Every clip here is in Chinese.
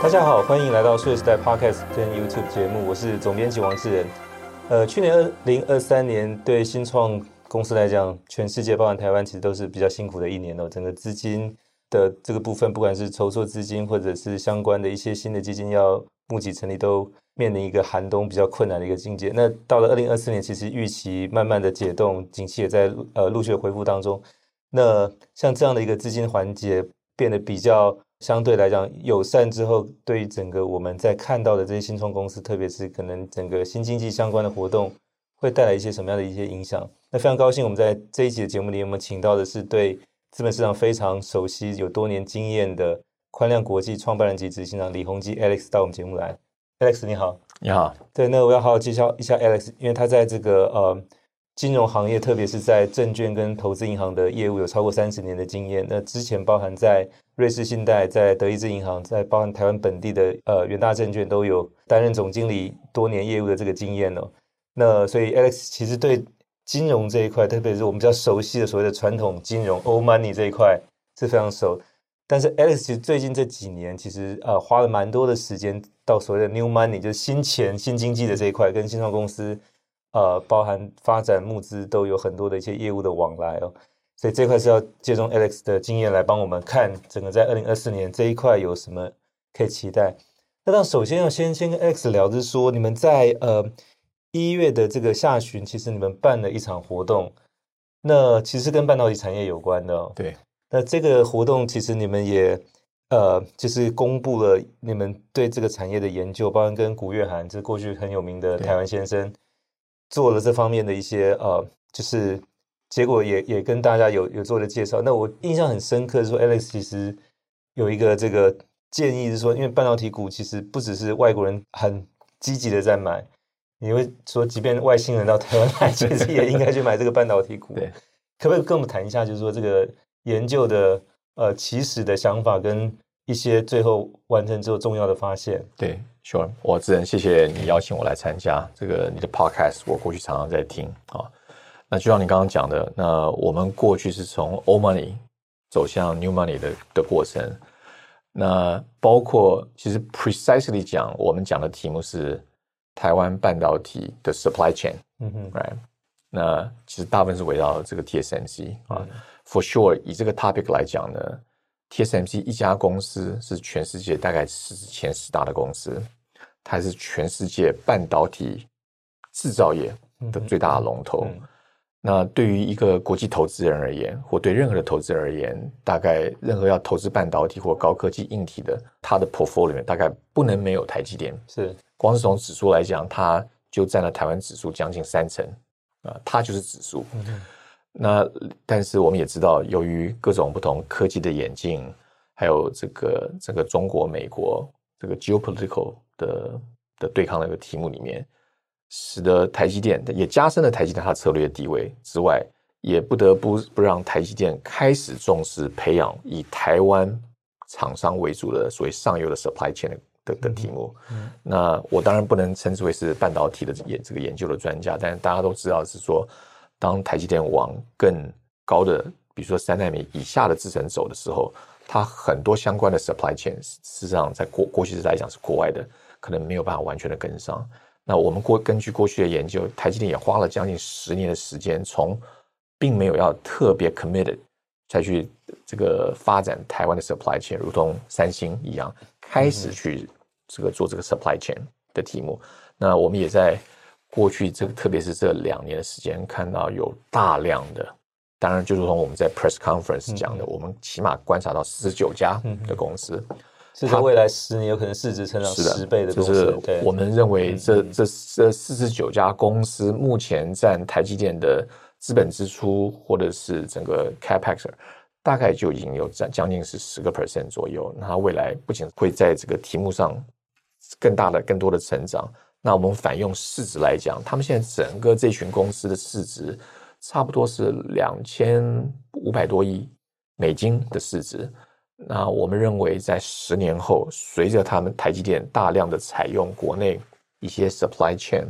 大家好，欢迎来到数位时代 Podcast 跟 YouTube 节目，我是总编辑王志仁。呃，去年二零二三年对新创公司来讲，全世界包含台湾，其实都是比较辛苦的一年哦。整个资金的这个部分，不管是筹措资金，或者是相关的一些新的基金要募集成立，都面临一个寒冬比较困难的一个境界。那到了二零二四年，其实预期慢慢的解冻，景气也在呃陆续的恢复当中。那像这样的一个资金环节变得比较。相对来讲友善之后，对于整个我们在看到的这些新创公司，特别是可能整个新经济相关的活动，会带来一些什么样的一些影响？那非常高兴，我们在这一集的节目里，我们请到的是对资本市场非常熟悉、有多年经验的宽量国际创办人及执行长李宏基 Alex 到我们节目来。Alex 你好，你好。对，那我要好好介绍一下 Alex，因为他在这个呃。金融行业，特别是在证券跟投资银行的业务，有超过三十年的经验。那之前包含在瑞士信贷、在德意志银行、在包含台湾本地的呃元大证券，都有担任总经理多年业务的这个经验哦。那所以 Alex 其实对金融这一块，特别是我们比较熟悉的所谓的传统金融 Old Money 这一块是非常熟。但是 Alex 其实最近这几年，其实呃花了蛮多的时间到所谓的 New Money，就是新钱、新经济的这一块，跟新创公司。呃，包含发展募资都有很多的一些业务的往来哦，所以这块是要借重 Alex 的经验来帮我们看整个在二零二四年这一块有什么可以期待。那当首先要先先跟 Alex 聊，就是说你们在呃一月的这个下旬，其实你们办了一场活动，那其实跟半导体产业有关的哦。对，那这个活动其实你们也呃就是公布了你们对这个产业的研究，包含跟古月涵，这过去很有名的台湾先生。做了这方面的一些呃，就是结果也也跟大家有有做了介绍。那我印象很深刻是说，Alex 其实有一个这个建议是说，因为半导体股其实不只是外国人很积极的在买，你会说，即便外星人到台湾来，其实也应该去买这个半导体股。对，可不可以跟我们谈一下，就是说这个研究的呃起始的想法跟一些最后完成之后重要的发现？对。Sure，我只能谢谢你邀请我来参加这个你的 podcast，我过去常常在听啊。那就像你刚刚讲的，那我们过去是从 old money 走向 new money 的的过程。那包括其实 precisely 讲，我们讲的题目是台湾半导体的 supply chain，嗯哼，right？那其实大部分是围绕这个 TSMC 啊。嗯、For sure，以这个 topic 来讲呢，TSMC 一家公司是全世界大概是前十大的公司。它是全世界半导体制造业的最大的龙头。嗯嗯嗯、那对于一个国际投资人而言，或对任何的投资人而言，大概任何要投资半导体或高科技硬体的，它的 portfolio 大概不能没有台积电。是，光是从指数来讲，它就占了台湾指数将近三成啊，它就是指数。那但是我们也知道，由于各种不同科技的演进，还有这个这个中国、美国这个 geopolitical。的的对抗的一个题目里面，使得台积电也加深了台积电它策略地位之外，也不得不不让台积电开始重视培养以台湾厂商为主的所谓上游的 supply chain 的的题目。那我当然不能称之为是半导体的研这个研究的专家，但是大家都知道是说，当台积电往更高的，比如说三纳米以下的制程走的时候，它很多相关的 supply chain 事实上在过过去来讲是国外的。可能没有办法完全的跟上。那我们过根据过去的研究，台积电也花了将近十年的时间，从并没有要特别 committed 再去这个发展台湾的 supply chain，如同三星一样，开始去这个做这个 supply chain 的题目。那我们也在过去这个，特别是这两年的时间，看到有大量的，当然就如同我们在 press conference 讲的，我们起码观察到四十九家的公司。是在未来十年有可能市值成长十倍的公司。就是我们认为这这这四十九家公司目前占台积电的资本支出或者是整个 Capex 大概就已经有占将近是十个 percent 左右。那未来不仅会在这个题目上更大的、更多的成长。那我们反用市值来讲，他们现在整个这群公司的市值差不多是两千五百多亿美金的市值。那我们认为，在十年后，随着他们台积电大量的采用国内一些 supply chain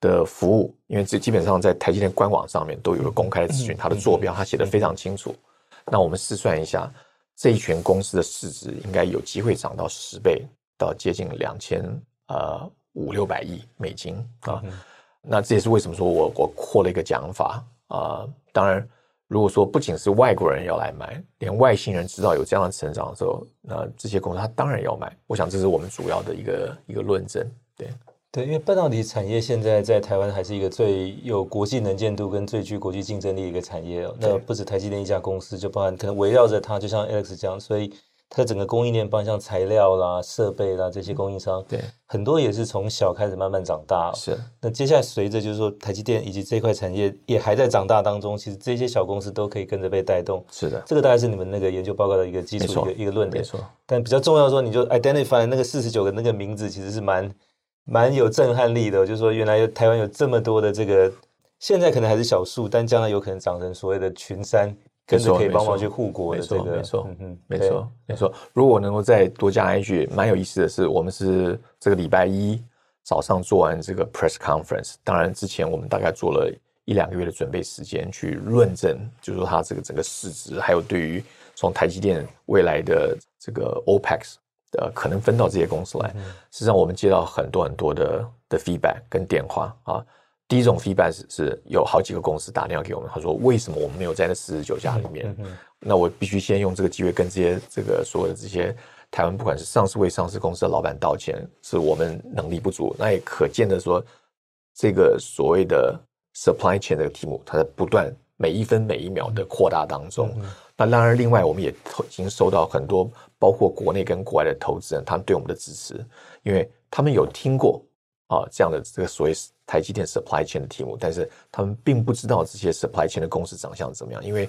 的服务，因为这基本上在台积电官网上面都有个公开的资讯，它的坐标它写的非常清楚。那我们试算一下，这一群公司的市值应该有机会涨到十倍，到接近两千呃五六百亿美金啊。嗯、那这也是为什么说我我扩了一个讲法啊。当然，如果说不仅是外国人要来买，连外星人知道有这样的成长的时候，那这些公司他当然要买。我想这是我们主要的一个一个论证。对对，因为半导体产业现在在台湾还是一个最有国际能见度跟最具国际竞争力的一个产业哦。那不止台积电一家公司，就包含可能围绕着它，就像 Alex 这样，所以。它的整个供应链，包括像材料啦、设备啦这些供应商，对，很多也是从小开始慢慢长大。是。那接下来随着就是说，台积电以及这块产业也还在长大当中，其实这些小公司都可以跟着被带动。是的。这个大概是你们那个研究报告的一个基础一个一个论点。没错。但比较重要说，你就 identify 那个四十九个那个名字，其实是蛮蛮有震撼力的。就是说，原来台湾有这么多的这个，现在可能还是小数，但将来有可能长成所谓的群山。跟着可以帮忙去护国的这个，没错，没错，没错。如果能够再多加一句，蛮有意思的是，我们是这个礼拜一早上做完这个 press conference，当然之前我们大概做了一两个月的准备时间去论证，就是说它这个整个市值，还有对于从台积电未来的这个 OPEX 的可能分到这些公司来，实际上我们接到很多很多的的 feedback 跟电话啊。第一种 feedback 是是有好几个公司打电话给我们，他说，为什么我们没有在那四十九家里面？嗯嗯、那我必须先用这个机会跟这些这个所有的这些台湾不管是上市未上市公司的老板道歉，是我们能力不足。那也可见的说，这个所谓的 supply chain 这个题目，它在不断每一分每一秒的扩大当中。那当然，另外我们也已经收到很多包括国内跟国外的投资人，他们对我们的支持，因为他们有听过。啊，这样的这个所谓台积电 supply chain 的题目，但是他们并不知道这些 supply chain 的公司长相怎么样。因为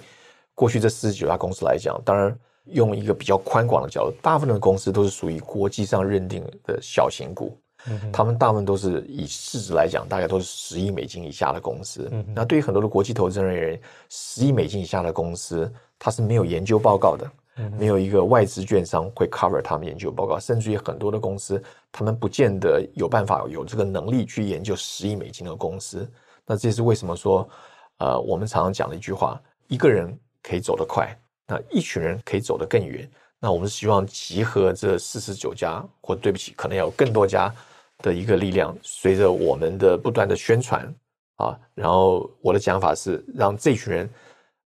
过去这四十九家公司来讲，当然用一个比较宽广的角度，大部分的公司都是属于国际上认定的小型股，嗯、他们大部分都是以市值来讲，大概都是十亿美金以下的公司。嗯、那对于很多的国际投资人而言，十亿美金以下的公司，它是没有研究报告的。没有一个外资券商会 cover 他们研究报告，甚至于很多的公司，他们不见得有办法有这个能力去研究十亿美金的公司。那这是为什么说，呃，我们常常讲的一句话：一个人可以走得快，那一群人可以走得更远。那我们希望集合这四十九家，或对不起，可能要有更多家的一个力量，随着我们的不断的宣传啊，然后我的讲法是，让这群人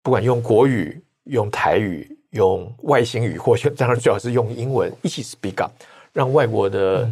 不管用国语、用台语。用外星语，或者当然最好是用英文一起 speak up，让外国的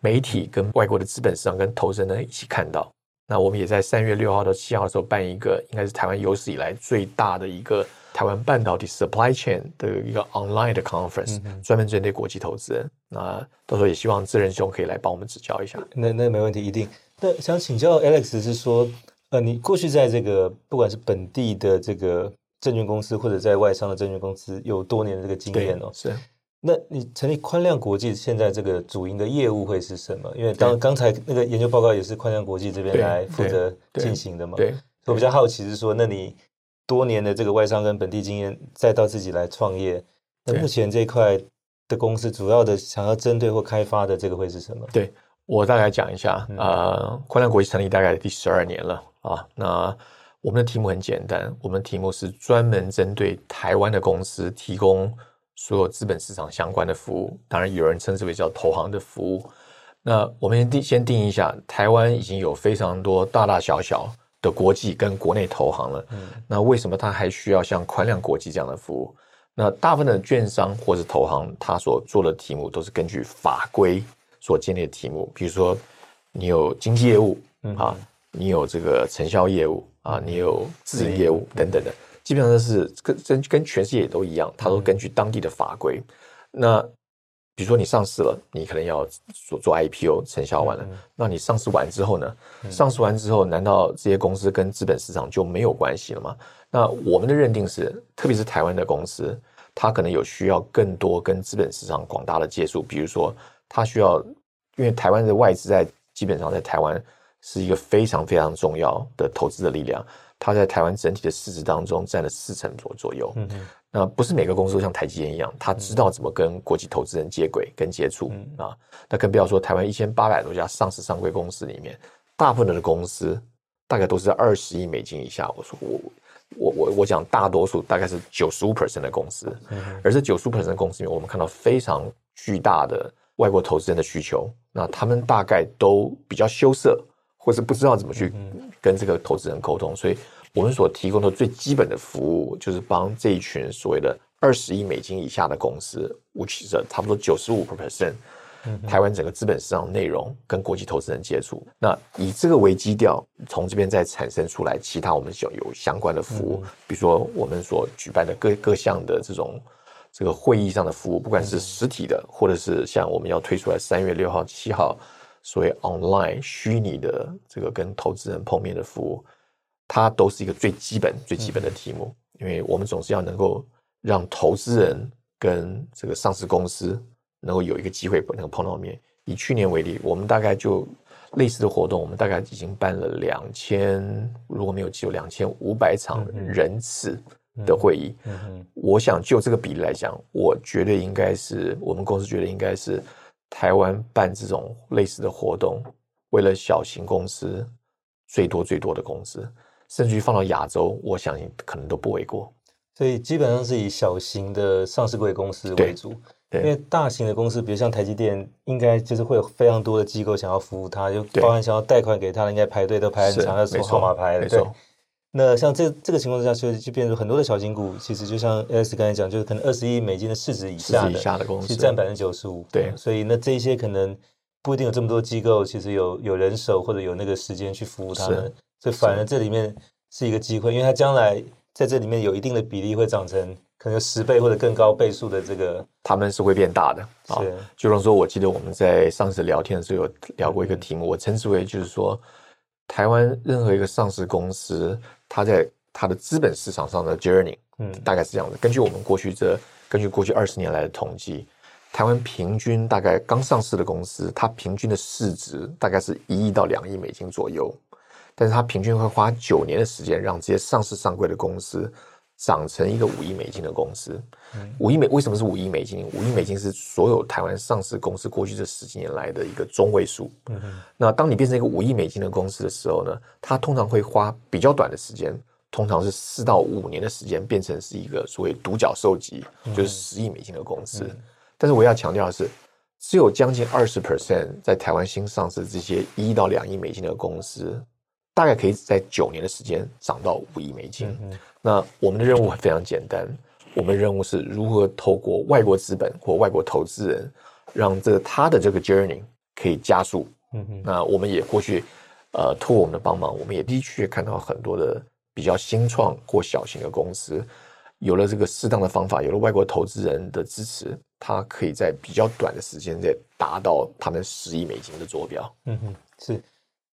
媒体跟外国的资本市场跟投资人呢一起看到。那我们也在三月六号到七号的时候办一个，应该是台湾有史以来最大的一个台湾半导体 supply chain 的一个 online 的 conference，专门针对国际投资人。那到时候也希望智仁兄可以来帮我们指教一下。那那没问题，一定。那想请教 Alex 是说，呃，你过去在这个不管是本地的这个。证券公司或者在外商的证券公司有多年的这个经验哦，是。那你成立宽量国际，现在这个主营的业务会是什么？因为刚刚才那个研究报告也是宽量国际这边来负责进行的嘛。对。所以我比较好奇是说，那你多年的这个外商跟本地经验，再到自己来创业，那目前这一块的公司主要的想要针对或开发的这个会是什么？对，我大概讲一下，呃，宽量国际成立大概第十二年了啊，那。我们的题目很简单，我们的题目是专门针对台湾的公司提供所有资本市场相关的服务，当然有人称之为叫投行的服务。那我们先定先定一下，台湾已经有非常多大大小小的国际跟国内投行了。嗯，那为什么它还需要像宽量国际这样的服务？那大部分的券商或是投行，它所做的题目都是根据法规所建立的题目，比如说你有经纪业务，嗯啊，你有这个承销业务。啊，你有自营业务等等的，基本上都是跟跟跟全世界也都一样，它都根据当地的法规。那比如说你上市了，你可能要做做 IPO，承销完了，那你上市完之后呢？上市完之后，难道这些公司跟资本市场就没有关系了吗？那我们的认定是，特别是台湾的公司，它可能有需要更多跟资本市场广大的接触，比如说它需要，因为台湾的外资在基本上在台湾。是一个非常非常重要的投资的力量，它在台湾整体的市值当中占了四成左左右。嗯哼，那不是每个公司都像台积电一样，他知道怎么跟国际投资人接轨跟接触、嗯、啊。那更不要说台湾一千八百多家上市上柜公司里面，大部分的公司大概都是二十亿美金以下。我说我我我我讲大多数大概是九十五 percent 的公司，嗯、而这九十五 percent 公司里面，我们看到非常巨大的外国投资人的需求，那他们大概都比较羞涩，或是不知道怎么去跟这个投资人沟通，所以我们所提供的最基本的服务，就是帮这一群所谓的二十亿美金以下的公司，which is 差不多九十五 percent。台湾整个资本市场内容跟国际投资人接触，那以这个为基调，从这边再产生出来其他我们有有相关的服务，比如说我们所举办的各各项的这种这个会议上的服务，不管是实体的，或者是像我们要推出来三月六号、七号所谓 online 虚拟的这个跟投资人碰面的服务，它都是一个最基本最基本的题目，因为我们总是要能够让投资人跟这个上市公司。能够有一个机会能够碰到面。以去年为例，我们大概就类似的活动，我们大概已经办了两千，如果没有记错，两千五百场人次的会议。嗯嗯、我想就这个比例来讲，我觉得应该是我们公司觉得应该是台湾办这种类似的活动，为了小型公司最多最多的公司，甚至于放到亚洲，我相信可能都不为过。所以基本上是以小型的上市贵公司为主。因为大型的公司，比如像台积电，应该就是会有非常多的机构想要服务它，就包含想要贷款给他，应该排队都排很长，要抽号码牌的。对。那像这这个情况之下，就就变成很多的小型股，其实就像 Alex 刚才讲，就是可能二十亿美金的市值以下的，以下的公司，其实占百分之九十五。对。所以那这些可能不一定有这么多机构，其实有有人手或者有那个时间去服务他们，所以反而这里面是一个机会，因为它将来在这里面有一定的比例会长成。可能有十倍或者更高倍数的这个，他们是会变大的啊。就像说，我记得我们在上次聊天的时候有聊过一个题目，我称之为就是说，台湾任何一个上市公司，它在它的资本市场上的 journey，嗯，大概是这样的。根据我们过去这，根据过去二十年来的统计，台湾平均大概刚上市的公司，它平均的市值大概是一亿到两亿美金左右，但是它平均会花九年的时间，让这些上市上柜的公司。长成一个五亿美金的公司，五亿美为什么是五亿美金？五亿美金是所有台湾上市公司过去这十几年来的一个中位数。那当你变成一个五亿美金的公司的时候呢，它通常会花比较短的时间，通常是四到五年的时间，变成是一个所谓独角兽级，就是十亿美金的公司。但是我要强调的是，只有将近二十 percent 在台湾新上市这些一到两亿美金的公司。大概可以在九年的时间涨到五亿美金。嗯、那我们的任务非常简单，我们的任务是如何透过外国资本或外国投资人，让这他的这个 journey 可以加速。嗯嗯。那我们也过去，呃，托我们的帮忙，我们也的确看到很多的比较新创或小型的公司，有了这个适当的方法，有了外国投资人的支持，他可以在比较短的时间内达到他们十亿美金的坐标。嗯哼，是。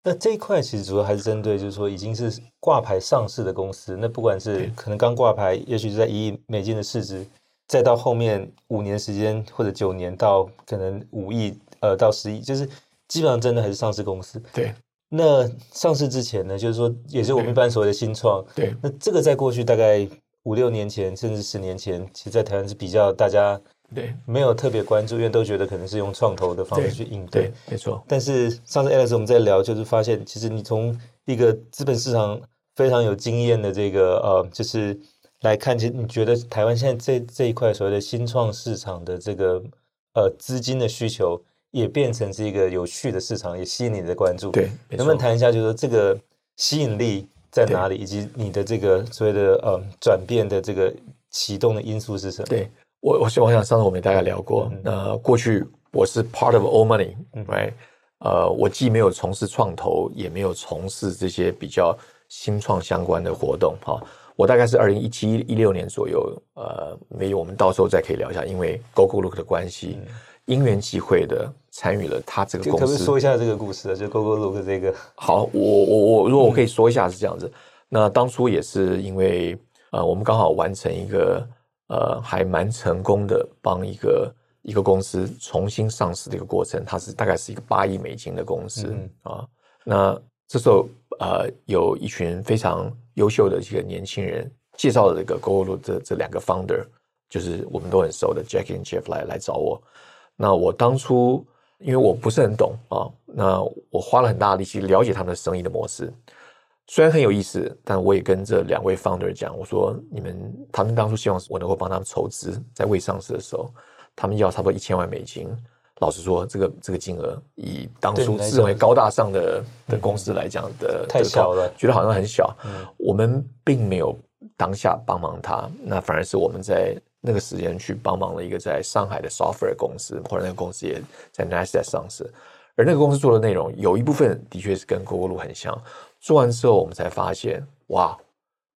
那这一块其实主要还是针对，就是说已经是挂牌上市的公司。那不管是可能刚挂牌，也许是在一亿美金的市值，再到后面五年时间或者九年到可能五亿呃到十亿，就是基本上真的还是上市公司。对。那上市之前呢，就是说也是我们一般所谓的新创。对。那这个在过去大概五六年前，甚至十年前，其实，在台湾是比较大家。对，没有特别关注，因为都觉得可能是用创投的方式去应对。对，没错。但是上次 Alex 我们在聊，就是发现其实你从一个资本市场非常有经验的这个呃，就是来看，其实你觉得台湾现在这这一块所谓的新创市场的这个呃资金的需求，也变成是一个有趣的市场，也吸引你的关注。对，能不能谈一下，就是说这个吸引力在哪里，以及你的这个所谓的呃转变的这个启动的因素是什么？对。我我我想上次我们大概聊过，那、嗯呃、过去我是 part of all money，right？、嗯、呃，我既没有从事创投，也没有从事这些比较新创相关的活动，哈、哦。我大概是二零一七一六年左右，呃，没有，我们到时候再可以聊一下，因为 Gogolook 的关系，嗯、因缘际会的参与了他这个公司。可不可以说一下这个故事？就 Gogolook 这个。好，我我我，如果我可以说一下是这样子，嗯、那当初也是因为呃，我们刚好完成一个。呃，还蛮成功的，帮一个一个公司重新上市的一个过程，它是大概是一个八亿美金的公司、嗯、啊。那这时候呃，有一群非常优秀的几个年轻人介绍了这个 Gogolook 的这两个 founder，就是我们都很熟的 Jackie 和 Jeff 来来找我。那我当初因为我不是很懂啊，那我花了很大的力气了解他们的生意的模式。虽然很有意思，但我也跟这两位 founder 讲，我说你们他们当初希望我能够帮他们筹资，在未上市的时候，他们要差不多一千万美金，老实说，这个这个金额以当初自认为高大上的的公司来讲的太小了，觉得好像很小。嗯、我们并没有当下帮忙他，那反而是我们在那个时间去帮忙了一个在上海的 software 公司，或者那个公司也在 Nasdaq 上市。而那个公司做的内容有一部分的确是跟 Gogolook 很像。做完之后，我们才发现，哇，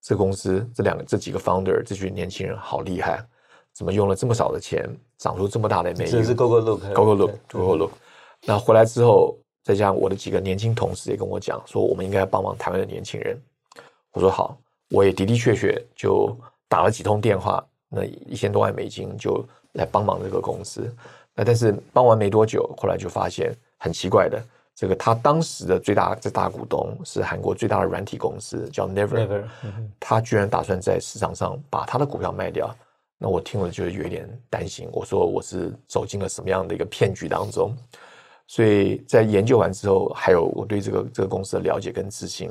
这公司这两个这几个 founder 这群年轻人好厉害。怎么用了这么少的钱，长出这么大的美？这是 Gogolook，Gogolook，Gogolook。那回来之后，再加上我的几个年轻同事也跟我讲说，我们应该帮忙台湾的年轻人。我说好，我也的的确确就打了几通电话，那一千多万美金就来帮忙这个公司。那但是帮完没多久，后来就发现很奇怪的，这个他当时的最大最大股东是韩国最大的软体公司，叫 Naver，Naver，他居然打算在市场上把他的股票卖掉。那我听了就有一点担心，我说我是走进了什么样的一个骗局当中？所以在研究完之后，还有我对这个这个公司的了解跟自信，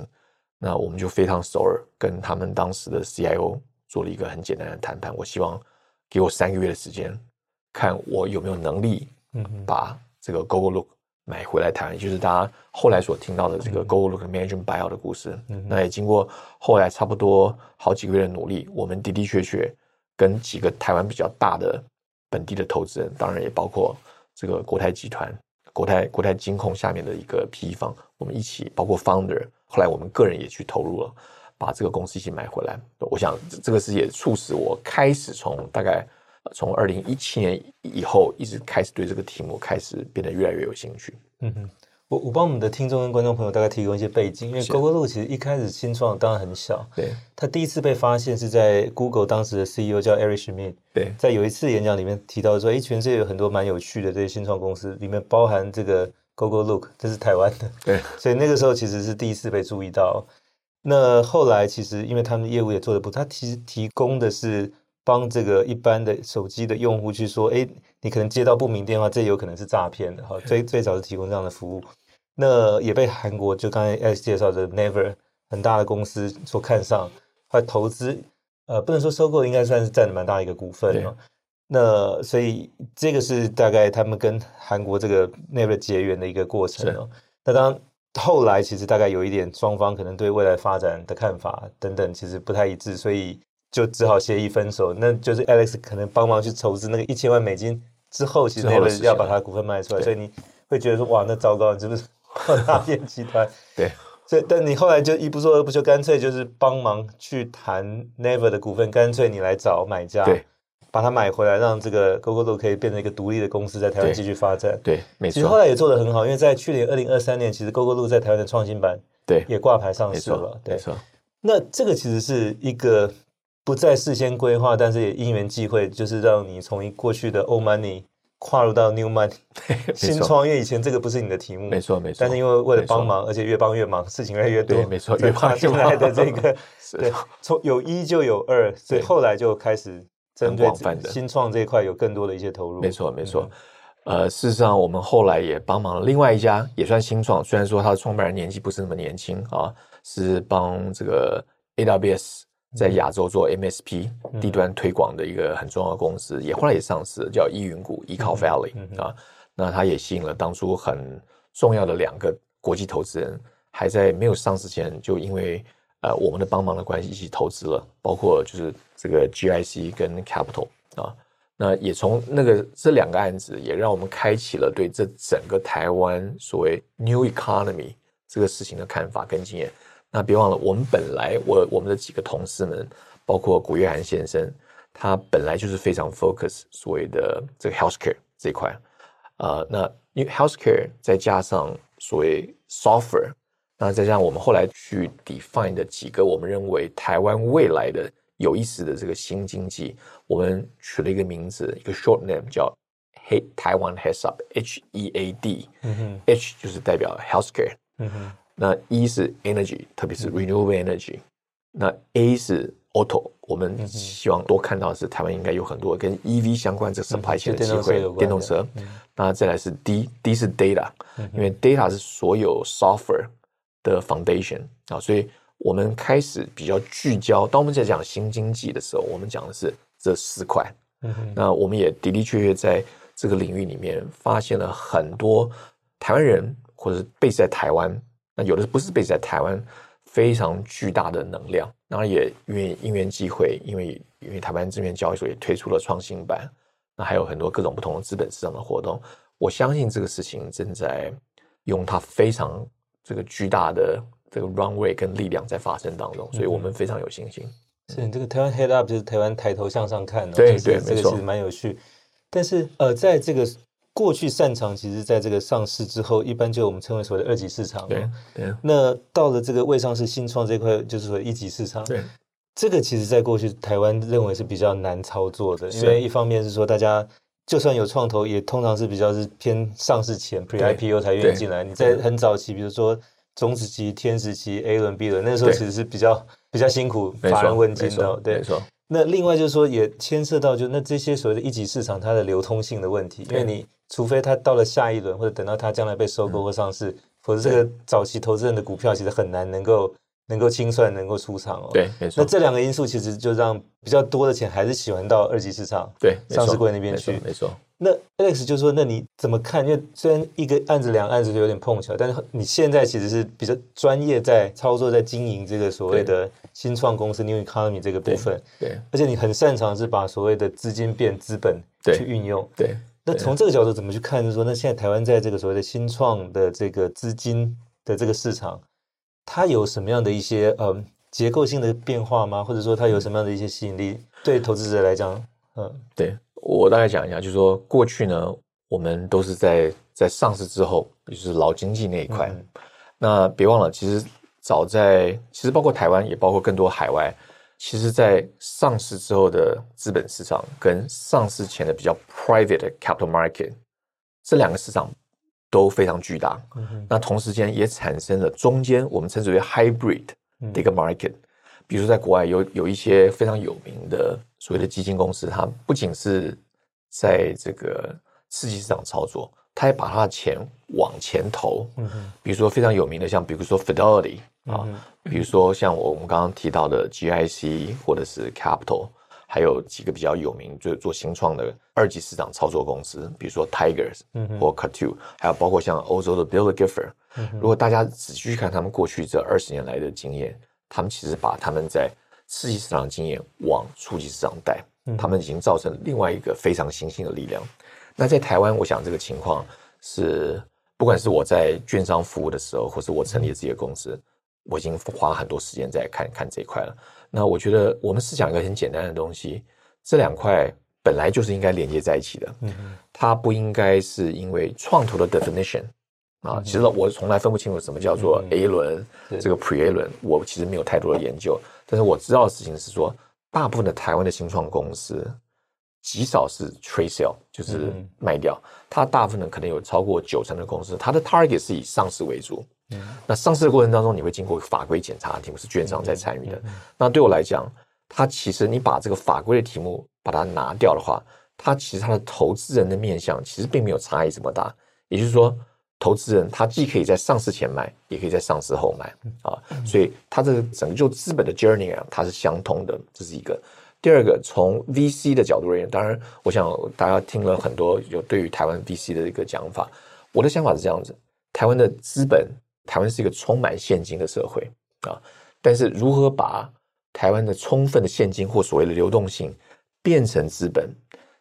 那我们就非常首尔，跟他们当时的 CIO 做了一个很简单的谈判。我希望给我三个月的时间，看我有没有能力，把这个 Gogolook 买回来谈，也就是大家后来所听到的这个 Gogolook management buyout 的故事。那也经过后来差不多好几个月的努力，我们的的确确。跟几个台湾比较大的本地的投资人，当然也包括这个国泰集团、国泰国泰金控下面的一个 PE 方，我们一起包括 Founder，后来我们个人也去投入了，把这个公司一起买回来。我想这个事也促使我开始从大概从二零一七年以后，一直开始对这个题目开始变得越来越有兴趣。嗯哼。我我帮我们的听众跟观众朋友大概提供一些背景，因为 Gogolook 其实一开始新创当然很小，对，他第一次被发现是在 Google 当时的 CEO 叫 Eric Schmidt，对，在有一次演讲里面提到说，哎，全世界有很多蛮有趣的这些新创公司，里面包含这个 Gogolook，这是台湾的，对，所以那个时候其实是第一次被注意到。那后来其实因为他们业务也做得不，他其实提供的是帮这个一般的手机的用户去说，哎，你可能接到不明电话，这有可能是诈骗的，哈，最最早是提供这样的服务。那也被韩国就刚才 Alex 介绍的 Never 很大的公司所看上，来投资，呃，不能说收购，应该算是占了蛮大一个股份。那所以这个是大概他们跟韩国这个 Never 结缘的一个过程哦。那当然后来其实大概有一点双方可能对未来发展的看法等等其实不太一致，所以就只好协议分手。那就是 Alex 可能帮忙去筹资那个一千万美金之后，其实 Naver 要把他的股份卖出来，所以你会觉得说哇，那糟糕，你是不是？大骗集团 对，所以但你后来就一不做二不休，干脆就是帮忙去谈 Never 的股份，干脆你来找买家，对，把它买回来，让这个 Gogolook 可以变成一个独立的公司，在台湾继续发展。对，没错。其实后来也做得很好，因为在去年二零二三年，其实 Gogolook 在台湾的创新版对也挂牌上市了。对，没错。那这个其实是一个不再事先规划，但是也因缘际会，就是让你从一过去的 Old Money。跨入到 New Money 新创业以前，这个不是你的题目，没错没错。但是因为为了帮忙，而且越帮越忙，事情越来越多，没错。越帮越忙的这个，对，从有一就有二，所以后来就开始针对新创这一块有更多的一些投入。没错没错。呃，事实上，我们后来也帮忙了另外一家也算新创，虽然说他的创办人年纪不是那么年轻啊，是帮这个 AWS。在亚洲做 MSP 地端推广的一个很重要的公司，也后来也上市，叫依云谷 （Ekall Valley） 啊。那它也吸引了当初很重要的两个国际投资人，还在没有上市前就因为呃我们的帮忙的关系一起投资了，包括就是这个 GIC 跟 Capital 啊。那也从那个这两个案子，也让我们开启了对这整个台湾所谓 New Economy 这个事情的看法跟经验。那别忘了，我们本来我我们的几个同事们，包括古月涵先生，他本来就是非常 focus 所谓的这个 healthcare 这一块，啊、呃，那因为 healthcare 再加上所谓 software，那再加上我们后来去 define 的几个我们认为台湾未来的有意思的这个新经济，我们取了一个名字，一个 short name 叫 Head Taiwan Heads Up，H E A D，嗯哼，H 就是代表 healthcare。那 E 是 energy，特别是 renewable energy、嗯。那 A 是 auto，我们希望多看到的是台湾应该有很多跟 EV 相关这 supply chain 的机会，嗯、电动车。那、嗯、再来是 D，D 是 data，、嗯、因为 data 是所有 software 的 foundation 啊，所以我们开始比较聚焦。当我们在讲新经济的时候，我们讲的是这四块。嗯、那我们也的的确确在这个领域里面发现了很多台湾人，或者是 base 在台湾，那有的不是 base 在台湾，非常巨大的能量。当然也因为因缘机会，因为因为台湾证券交易所也推出了创新版，那还有很多各种不同的资本市场的活动。我相信这个事情正在用它非常这个巨大的这个 runway 跟力量在发生当中，所以我们非常有信心。是你这个台湾 Head Up 就是台湾抬头向上看的，对对，这个其实蛮有趣。但是呃，在这个过去擅长，其实在这个上市之后，一般就我们称为所谓的二级市场。对对。那到了这个未上市新创这块，就是说一级市场。对。这个其实在过去台湾认为是比较难操作的，因为一方面是说大家就算有创投，也通常是比较是偏上市前 Pre IPO 才愿意进来。你在很早期，比如说种子期、天使期、A 轮、B 轮，那时候其实是比较比较辛苦，乏人问津的。对。那另外就是说，也牵涉到就那这些所谓的一级市场它的流通性的问题，因为你除非它到了下一轮，或者等到它将来被收购或上市，否则这个早期投资人的股票其实很难能够能够清算、能够出场哦。对，没错。那这两个因素其实就让比较多的钱还是喜欢到二级市场，对，上市柜那边去。没错。那 Alex 就说，那你怎么看？因为虽然一个案子、两个案子就有点碰巧，但是你现在其实是比较专业在操作、在经营这个所谓的新创公司 New Economy 这个部分。对，对，而且你很擅长是把所谓的资金变资本去运用。对，对，那从这个角度怎么去看？就是说，那现在台湾在这个所谓的新创的这个资金的这个市场，它有什么样的一些呃结构性的变化吗？或者说它有什么样的一些吸引力？对投资者来讲，嗯，对。我大概讲一下，就是说过去呢，我们都是在在上市之后，也就是老经济那一块。嗯、那别忘了，其实早在其实包括台湾，也包括更多海外，其实，在上市之后的资本市场跟上市前的比较 private capital market 这两个市场都非常巨大。嗯、那同时间也产生了中间我们称之为 hybrid 的一个 market。嗯比如说，在国外有有一些非常有名的所谓的基金公司，它不仅是在这个刺激市场操作，它也把他的钱往前投。比如说非常有名的，像比如说 Fidelity 啊，比如说像我我们刚刚提到的 GIC 或者是 Capital，还有几个比较有名做做新创的二级市场操作公司，比如说 Tigers 或 Coatue，还有包括像欧洲的 Baillie Gifford。如果大家仔细去看他们过去这二十年来的经验。他们其实把他们在次级市场的经验往初级市场带，他们已经造成另外一个非常新兴的力量。那在台湾，我想这个情况是，不管是我在券商服务的时候，或是我成立了自己的公司，我已经花很多时间在看看这一块了。那我觉得我们是讲一个很简单的东西，这两块本来就是应该连接在一起的，它不应该是因为创投的 definition。啊，其实我从来分不清楚什么叫做 A 轮，这个 Pre A 轮，我其实没有太多的研究。但是我知道的事情是说，大部分的台湾的新创公司极少是 trade sale，就是卖掉。它大部分呢，可能有超过九成的公司，它的 target 是以上市为主。那上市的过程当中，你会经过法规检查的题目是券商在参与的。那对我来讲，它其实你把这个法规的题目把它拿掉的话，它其实它的投资人的面向其实并没有差异这么大。也就是说。投资人他既可以在上市前买，也可以在上市后买啊，所以它这个整个就资本的 journey 啊，它是相通的，这是一个。第二个，从 VC 的角度而言，当然，我想大家听了很多有对于台湾 VC 的一个讲法，我的想法是这样子：台湾的资本，台湾是一个充满现金的社会啊，但是如何把台湾的充分的现金或所谓的流动性变成资本，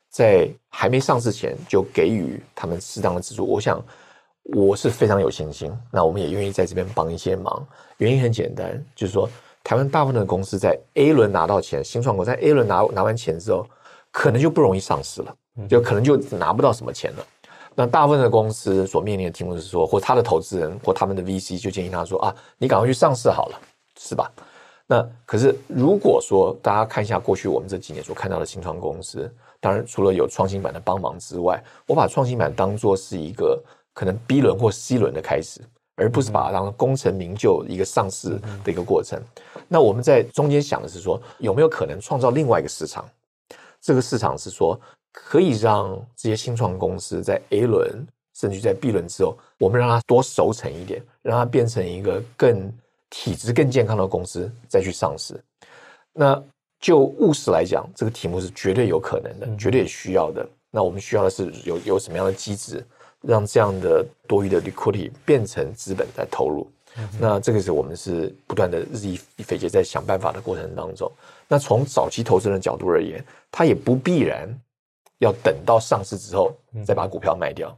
在还没上市前就给予他们适当的资助，我想。我是非常有信心，那我们也愿意在这边帮一些忙。原因很简单，就是说台湾大部分的公司在 A 轮拿到钱，新创公司在 A 轮拿拿完钱之后，可能就不容易上市了，就可能就拿不到什么钱了。那大部分的公司所面临的题目是说，或他的投资人或他们的 VC 就建议他说啊，你赶快去上市好了，是吧？那可是如果说大家看一下过去我们这几年所看到的新创公司，当然除了有创新板的帮忙之外，我把创新板当作是一个。可能 B 轮或 C 轮的开始，而不是把它当功成名就一个上市的一个过程。那我们在中间想的是说，有没有可能创造另外一个市场？这个市场是说，可以让这些新创公司在 A 轮甚至在 B 轮之后，我们让它多熟成一点，让它变成一个更体质更健康的公司再去上市。那就务实来讲，这个题目是绝对有可能的，绝对需要的。那我们需要的是有有什么样的机制，让这样的多余的 liquidity 变成资本在投入。嗯、那这个是我们是不断的日益匪竭在想办法的过程当中。那从早期投资人的角度而言，他也不必然要等到上市之后再把股票卖掉。嗯、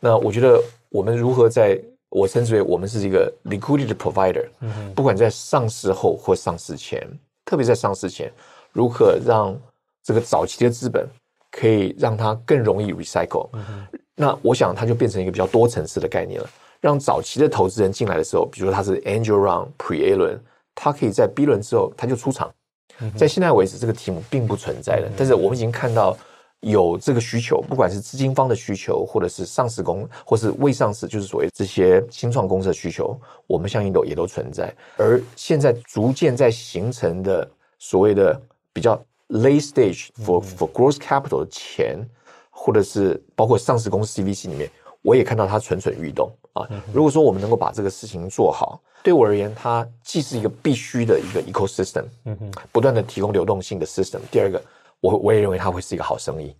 那我觉得我们如何在，我称之为我们是一个 liquidity provider，嗯、不管在上市后或上市前，特别在上市前，如何让这个早期的资本可以让它更容易 recycle。嗯、那我想它就变成一个比较多层次的概念了。让早期的投资人进来的时候，比如说他是 Angel Round Pre-A 轮，他可以在 B 轮之后他就出场。在现在为止，这个题目并不存在的。但是我们已经看到有这个需求，不管是资金方的需求，或者是上市公，或是未上市，就是所谓这些新创公司的需求，我们相信都也都存在。而现在逐渐在形成的所谓的比较 late stage for for growth capital 的钱，或者是包括上市公司 CVC 里面。我也看到它蠢蠢欲动啊！如果说我们能够把这个事情做好，对我而言，它既是一个必须的一个 ecosystem，不断的提供流动性的 system。第二个，我我也认为它会是一个好生意。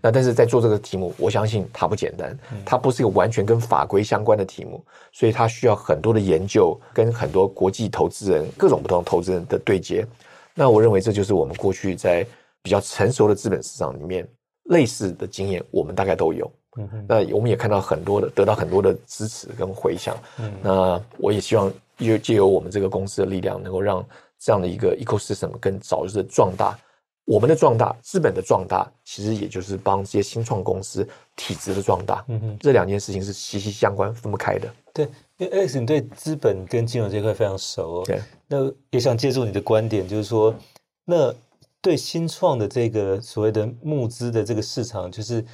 那但是在做这个题目，我相信它不简单，它不是一个完全跟法规相关的题目，所以它需要很多的研究，跟很多国际投资人、各种不同投资人的对接。那我认为这就是我们过去在比较成熟的资本市场里面类似的经验，我们大概都有。嗯，那我们也看到很多的，得到很多的支持跟回响。嗯，那我也希望借借由我们这个公司的力量，能够让这样的一个 ecosystem 更早日的壮大。我们的壮大，资本的壮大，其实也就是帮这些新创公司体质的壮大。嗯哼，这两件事情是息息相关、分不开的。对，因为 Alex，你对资本跟金融这块非常熟哦。对，那也想借助你的观点，就是说，那对新创的这个所谓的募资的这个市场，就是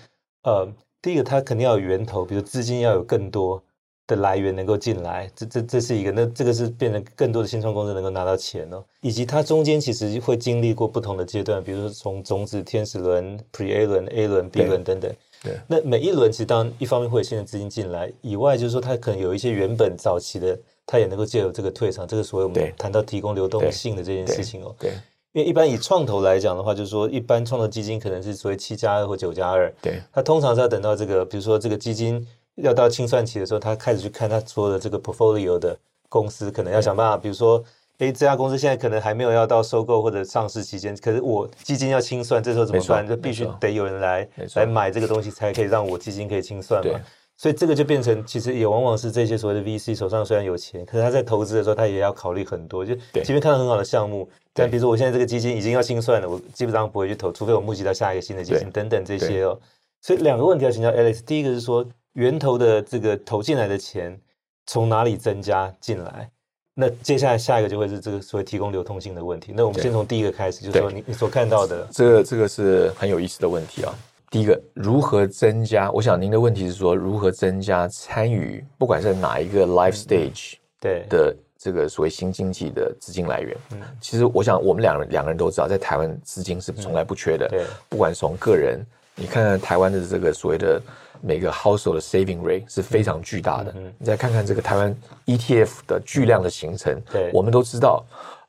呃。第一个，它肯定要有源头，比如资金要有更多的来源能够进来，这这这是一个。那这个是变成更多的新创公司能够拿到钱哦，以及它中间其实会经历过不同的阶段，比如说从种子、天使轮、Pre-A 轮、A 轮、B 轮等等。对。那每一轮其实当然一方面会有新的资金进来，以外就是说它可能有一些原本早期的，它也能够借由这个退场，这个所谓我们谈到提供流动性的这件事情哦。对。对因为一般以创投来讲的话，就是说一般创投基金可能是所谓七加二或九加二。对，他通常是要等到这个，比如说这个基金要到清算期的时候，他开始去看他所有的这个 portfolio 的公司，可能要想办法，比如说，哎，这家公司现在可能还没有要到收购或者上市期间，可是我基金要清算，这时候怎么办？就必须得有人来来买这个东西，才可以让我基金可以清算嘛。所以这个就变成，其实也往往是这些所谓的 VC 手上虽然有钱，可是他在投资的时候，他也要考虑很多。就即便看到很好的项目，但比如说我现在这个基金已经要清算了，我基本上不会去投，除非我募集到下一个新的基金等等这些哦。所以两个问题要请教 Alex，第一个是说源头的这个投进来的钱从哪里增加进来？那接下来下一个就会是这个所谓提供流通性的问题。那我们先从第一个开始，就是说你你所看到的，这个这个是很有意思的问题啊。第一个，如何增加？我想您的问题是说，如何增加参与，不管是哪一个 life stage 对的这个所谓新经济的资金来源。嗯，其实我想我们两人两个人都知道，在台湾资金是从来不缺的。对，不管从个人，你看看台湾的这个所谓的每个 household 的 saving rate 是非常巨大的。嗯，你再看看这个台湾 ETF 的巨量的形成，对，我们都知道。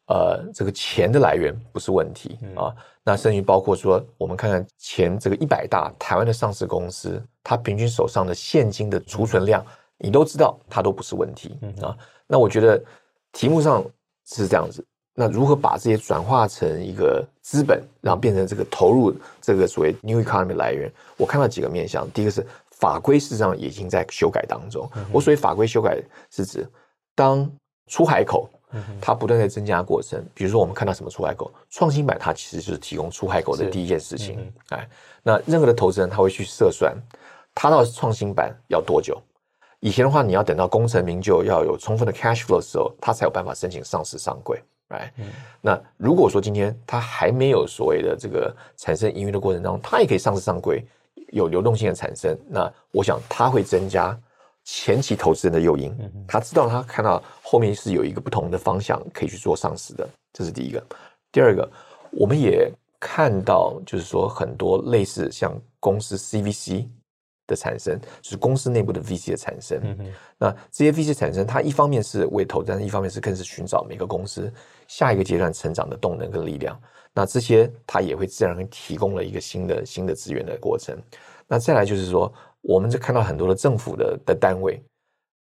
呃，这个钱的来源不是问题啊。那甚至包括说，我们看看前这个一百大台湾的上市公司，它平均手上的现金的储存量，你都知道，它都不是问题啊。那我觉得题目上是这样子。那如何把这些转化成一个资本，然后变成这个投入这个所谓 new economy 来源？我看到几个面向。第一个是法规，事实上已经在修改当中。我所谓法规修改，是指当出海口。它不断在增加过程，比如说我们看到什么出海口，创新板它其实就是提供出海口的第一件事情。哎、嗯，那任何的投资人他会去测算，他到创新板要多久？以前的话，你要等到功成名就，要有充分的 cash flow 的时候，他才有办法申请上市上柜。哎、嗯，那如果说今天他还没有所谓的这个产生盈余的过程当中，他也可以上市上柜，有流动性的产生，那我想它会增加。前期投资人的诱因，他知道他看到后面是有一个不同的方向可以去做上市的，这是第一个。第二个，我们也看到，就是说很多类似像公司 CVC 的产生，就是公司内部的 VC 的产生。那这些 VC 产生，它一方面是为投资，但是一方面是更是寻找每个公司下一个阶段成长的动能跟力量。那这些它也会自然提供了一个新的新的资源的过程。那再来就是说，我们就看到很多的政府的的单位，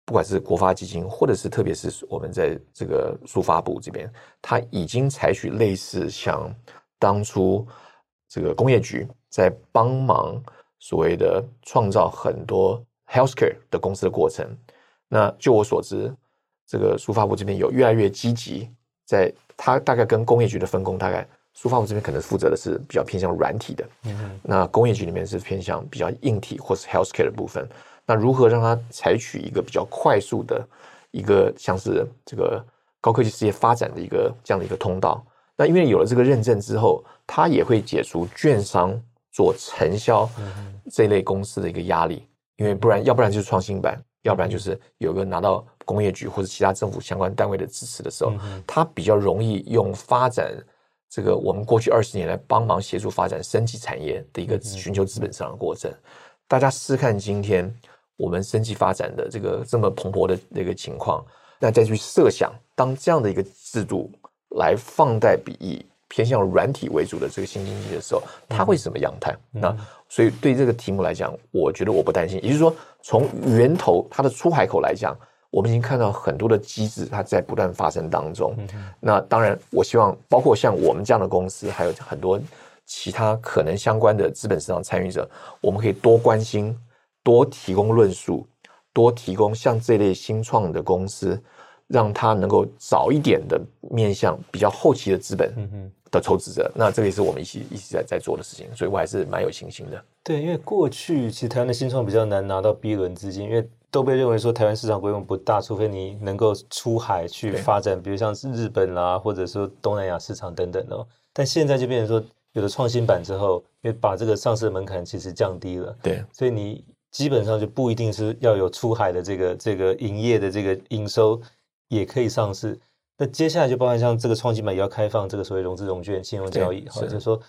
不管是国发基金，或者是特别是我们在这个数发部这边，它已经采取类似像当初这个工业局在帮忙。所谓的创造很多 healthcare 的公司的过程，那就我所知，这个数发部这边有越来越积极，在它大概跟工业局的分工，大概数发部这边可能负责的是比较偏向软体的，嗯，那工业局里面是偏向比较硬体或是 healthcare 的部分。那如何让它采取一个比较快速的一个像是这个高科技事业发展的一个这样的一个通道？那因为有了这个认证之后，它也会解除券商。做承销这类公司的一个压力，因为不然，要不然就是创新板，要不然就是有个拿到工业局或者其他政府相关单位的支持的时候，它比较容易用发展这个我们过去二十年来帮忙协助发展生技产业的一个寻求资本上的过程。大家试看今天我们生技发展的这个这么蓬勃的那个情况，那再去设想，当这样的一个制度来放贷比以。偏向软体为主的这个新经济的时候，它会什么样态？嗯、那所以对这个题目来讲，我觉得我不担心。也就是说，从源头它的出海口来讲，我们已经看到很多的机制，它在不断发生当中。嗯、那当然，我希望包括像我们这样的公司，还有很多其他可能相关的资本市场参与者，我们可以多关心、多提供论述、多提供像这类新创的公司。让它能够早一点的面向比较后期的资本的投资者，嗯、那这个也是我们一起一直在在做的事情，所以我还是蛮有信心的。对，因为过去其实台湾的新创比较难拿到 B 轮资金，因为都被认为说台湾市场规模不大，除非你能够出海去发展，比如像是日本啦，或者说东南亚市场等等哦。但现在就变成说，有了创新板之后，因为把这个上市的门槛其实降低了，对，所以你基本上就不一定是要有出海的这个这个营业的这个营收。也可以上市，那接下来就包含像这个创新板也要开放这个所谓融资融券信用交易，好，就是说，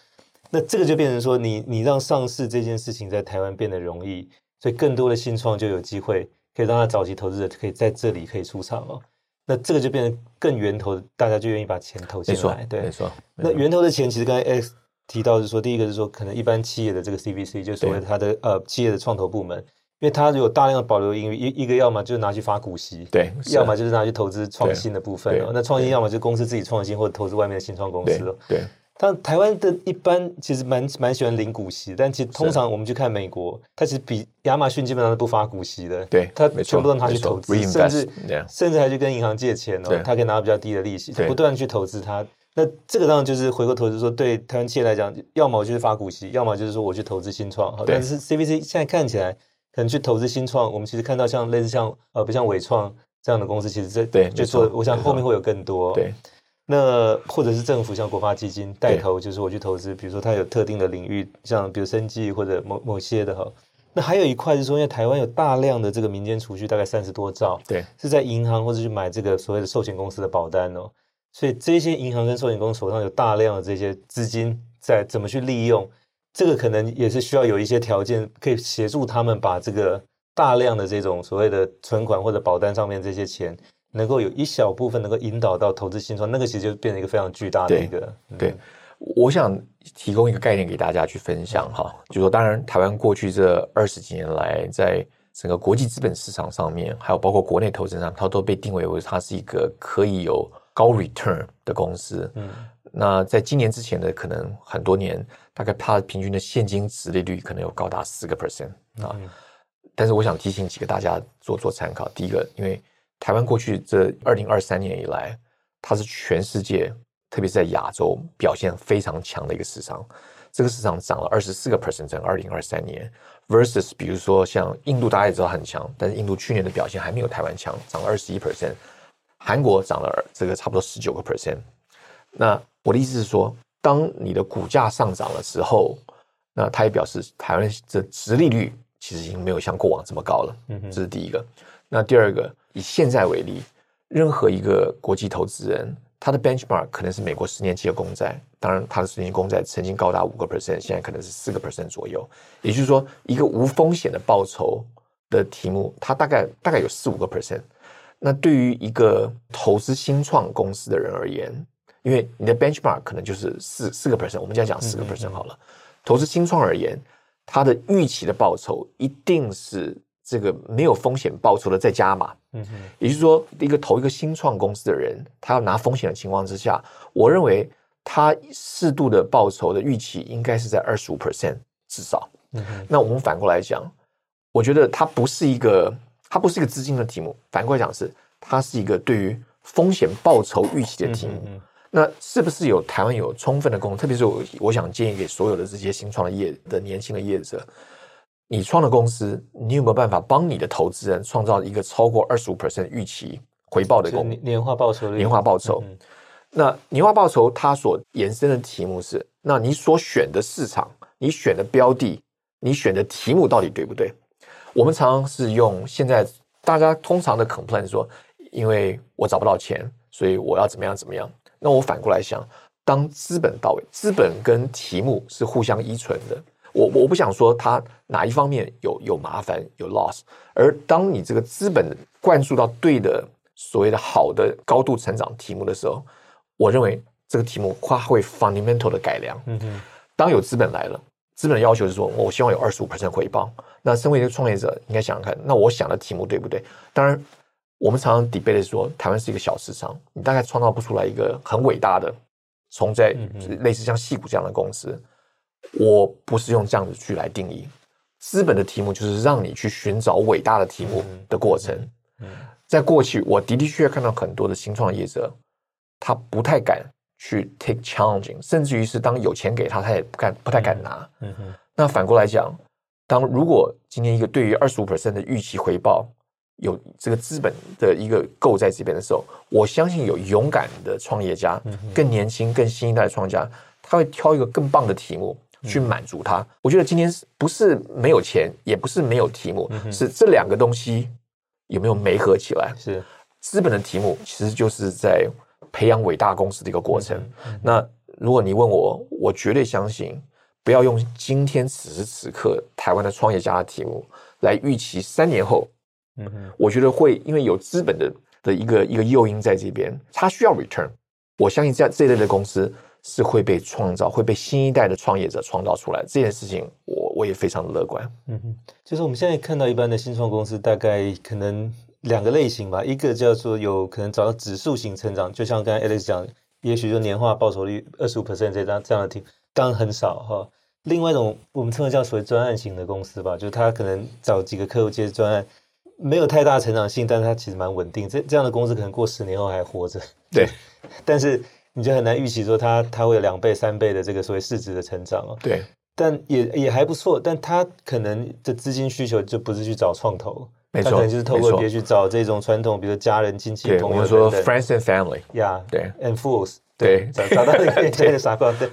那这个就变成说你，你你让上市这件事情在台湾变得容易，所以更多的新创就有机会可以让他早期投资者可以在这里可以出场哦。那这个就变成更源头，大家就愿意把钱投进来，对，没错。那源头的钱其实刚才 Alex 提到是说，第一个是说可能一般企业的这个 CVC 就所谓它的呃企业的创投部门。因为它有大量的保留盈余，一一个要么就是拿去发股息，对，要么就是拿去投资创新的部分哦。那创新要么就是公司自己创新，或者投资外面的新创公司哦。对，但台湾的一般其实蛮蛮喜欢领股息，但其实通常我们去看美国，它其实比亚马逊基本上是不发股息的，对，它全部都拿去投资，甚至甚至还去跟银行借钱哦，它可以拿到比较低的利息，不断去投资它。那这个当然就是回过头就是说，对台湾企业来讲，要么我就是发股息，要么就是说我去投资新创。但是 CVC 现在看起来。可能去投资新创，我们其实看到像类似像呃，不像伟创这样的公司，其实这对就做，我想后面会有更多。对，那或者是政府像国发基金带头，就是我去投资，比如说它有特定的领域，像比如生技或者某某些的哈。那还有一块是说，因为台湾有大量的这个民间储蓄，大概三十多兆，对，是在银行或者去买这个所谓的寿险公司的保单哦。所以这些银行跟寿险公司手上有大量的这些资金，在怎么去利用？这个可能也是需要有一些条件，可以协助他们把这个大量的这种所谓的存款或者保单上面这些钱，能够有一小部分能够引导到投资新创，那个其实就变成一个非常巨大的一个。对，我想提供一个概念给大家去分享哈，就是说，当然台湾过去这二十几年来，在整个国际资本市场上面，还有包括国内投资上，它都被定位为它是一个可以有高 return 的公司。嗯。那在今年之前的可能很多年，大概它平均的现金殖利率可能有高达四个 percent 啊。嗯、但是我想提醒几个大家做做参考。第一个，因为台湾过去这二零二三年以来，它是全世界，特别是在亚洲表现非常强的一个市场。这个市场涨了二十四个 percent，在二零二三年，versus 比如说像印度，大家也知道很强，但是印度去年的表现还没有台湾强，涨了二十一 percent。韩国涨了这个差不多十九个 percent。那我的意思是说，当你的股价上涨了之后，那它也表示台湾的殖利率其实已经没有像过往这么高了。嗯哼，这是第一个。那第二个，以现在为例，任何一个国际投资人，他的 benchmark 可能是美国十年期的公债，当然它的十年期公债曾经高达五个 percent，现在可能是四个 percent 左右。也就是说，一个无风险的报酬的题目，它大概大概有四五个 percent。那对于一个投资新创公司的人而言，因为你的 benchmark 可能就是四四个 percent，我们现在讲四个 percent 好了。嗯嗯嗯。投资新创而言，它的预期的报酬一定是这个没有风险报酬的再加码。嗯哼，也就是说，一个投一个新创公司的人，他要拿风险的情况之下，我认为他适度的报酬的预期应该是在二十五 percent 至少。嗯哼，那我们反过来讲，我觉得它不是一个，它不是一个资金的题目。反过来讲是，它是一个对于风险报酬预期的题目。嗯那是不是有台湾有充分的公司？特别是我，我想建议给所有的这些新创业的年轻的业者，你创的公司，你有没有办法帮你的投资人创造一个超过二十五 percent 预期回报的公年化报酬？年化报酬。嗯、那年化报酬它所延伸的题目是：那你所选的市场，你选的标的，你选的题目到底对不对？我们常常是用现在大家通常的 complaint 说，因为我找不到钱，所以我要怎么样怎么样。那我反过来想，当资本到位，资本跟题目是互相依存的。我我不想说它哪一方面有有麻烦有 loss，而当你这个资本灌输到对的所谓的好的高度成长题目的时候，我认为这个题目它会 fundamental 的改良。嗯哼。当有资本来了，资本的要求是说，我希望有二十五 percent 回报。那身为一个创业者，应该想想看，那我想的题目对不对？当然。我们常常 debate 说，台湾是一个小市场，你大概创造不出来一个很伟大的，从在类似像戏谷这样的公司。我不是用这样子去来定义资本的题目，就是让你去寻找伟大的题目的过程。嗯在过去，我的的确确看到很多的新创业者，他不太敢去 take challenging，甚至于是当有钱给他，他也不敢不太敢拿。嗯哼那反过来讲，当如果今天一个对于二十五 percent 的预期回报，有这个资本的一个够在这边的时候，我相信有勇敢的创业家，更年轻、更新一代的创业家，他会挑一个更棒的题目去满足他。我觉得今天不是没有钱，也不是没有题目，是这两个东西有没有媒合起来？是资本的题目，其实就是在培养伟大公司的一个过程。那如果你问我，我绝对相信，不要用今天此时此刻台湾的创业家的题目来预期三年后。嗯哼，我觉得会因为有资本的的一个一个诱因在这边，它需要 return。我相信这这一类的公司是会被创造，会被新一代的创业者创造出来。这件事情我，我我也非常的乐观。嗯哼，就是我们现在看到一般的新创公司，大概可能两个类型吧，一个叫做有可能找到指数型成长，就像刚才 Alex 讲，也许就年化报酬率二十五 percent 这样这样的题，当然很少哈。另外一种我们称为叫所谓专案型的公司吧，就是他可能找几个客户接专案。没有太大成长性，但是它其实蛮稳定。这这样的公司可能过十年后还活着。对，但是你就很难预期说它它会有两倍、三倍的这个所谓市值的成长哦。对，但也也还不错。但它可能的资金需求就不是去找创投，没错，它可能就是透过别去找这种传统，比如家人、亲戚、朋友说 friends and family，呀，对，and fools。对，找找到那个对的傻瓜，对。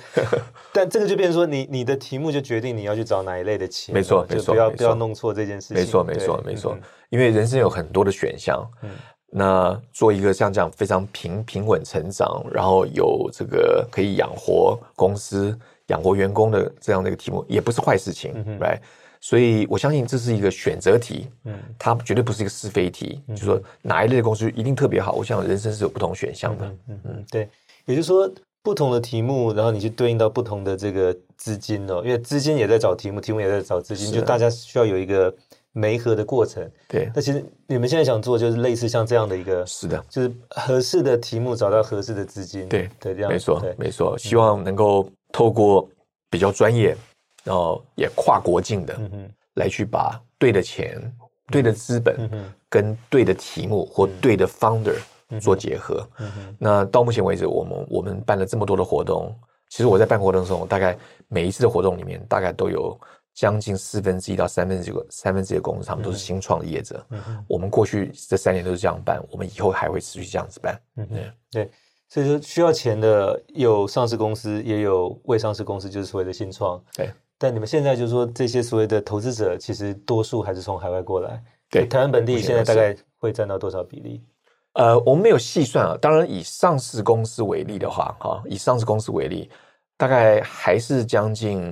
但这个就变成说，你你的题目就决定你要去找哪一类的钱，没错，没错，不要不要弄错这件事情。没错，没错，没错。因为人生有很多的选项，嗯，那做一个像这样非常平平稳成长，然后有这个可以养活公司、养活员工的这样的一个题目，也不是坏事情，right？所以我相信这是一个选择题，嗯，它绝对不是一个是非题，就是说哪一类的公司一定特别好。我想人生是有不同选项的，嗯嗯，对。也就是说，不同的题目，然后你去对应到不同的这个资金哦，因为资金也在找题目，题目也在找资金，就大家需要有一个媒合的过程。对，那其实你们现在想做，就是类似像这样的一个，是的，就是合适的题目找到合适的资金。对对，这样没错没错。希望能够透过比较专业，然后也跨国境的，嗯来去把对的钱、对的资本，跟对的题目或对的 founder。做结合，嗯、嗯那到目前为止，我们我们办了这么多的活动，其实我在办活动的时候，大概每一次的活动里面，大概都有将近四分之一到三分之一个三分之一的公司，他们都是新创的业者。嗯、哼我们过去这三年都是这样办，我们以后还会持续这样子办。嗯哼，对，所以说需要钱的有上市公司，也有未上市公司，就是所谓的新创。对，但你们现在就是说这些所谓的投资者，其实多数还是从海外过来。对，台湾本地现在大概会占到多少比例？呃，我们没有细算啊。当然，以上市公司为例的话，哈，以上市公司为例，大概还是将近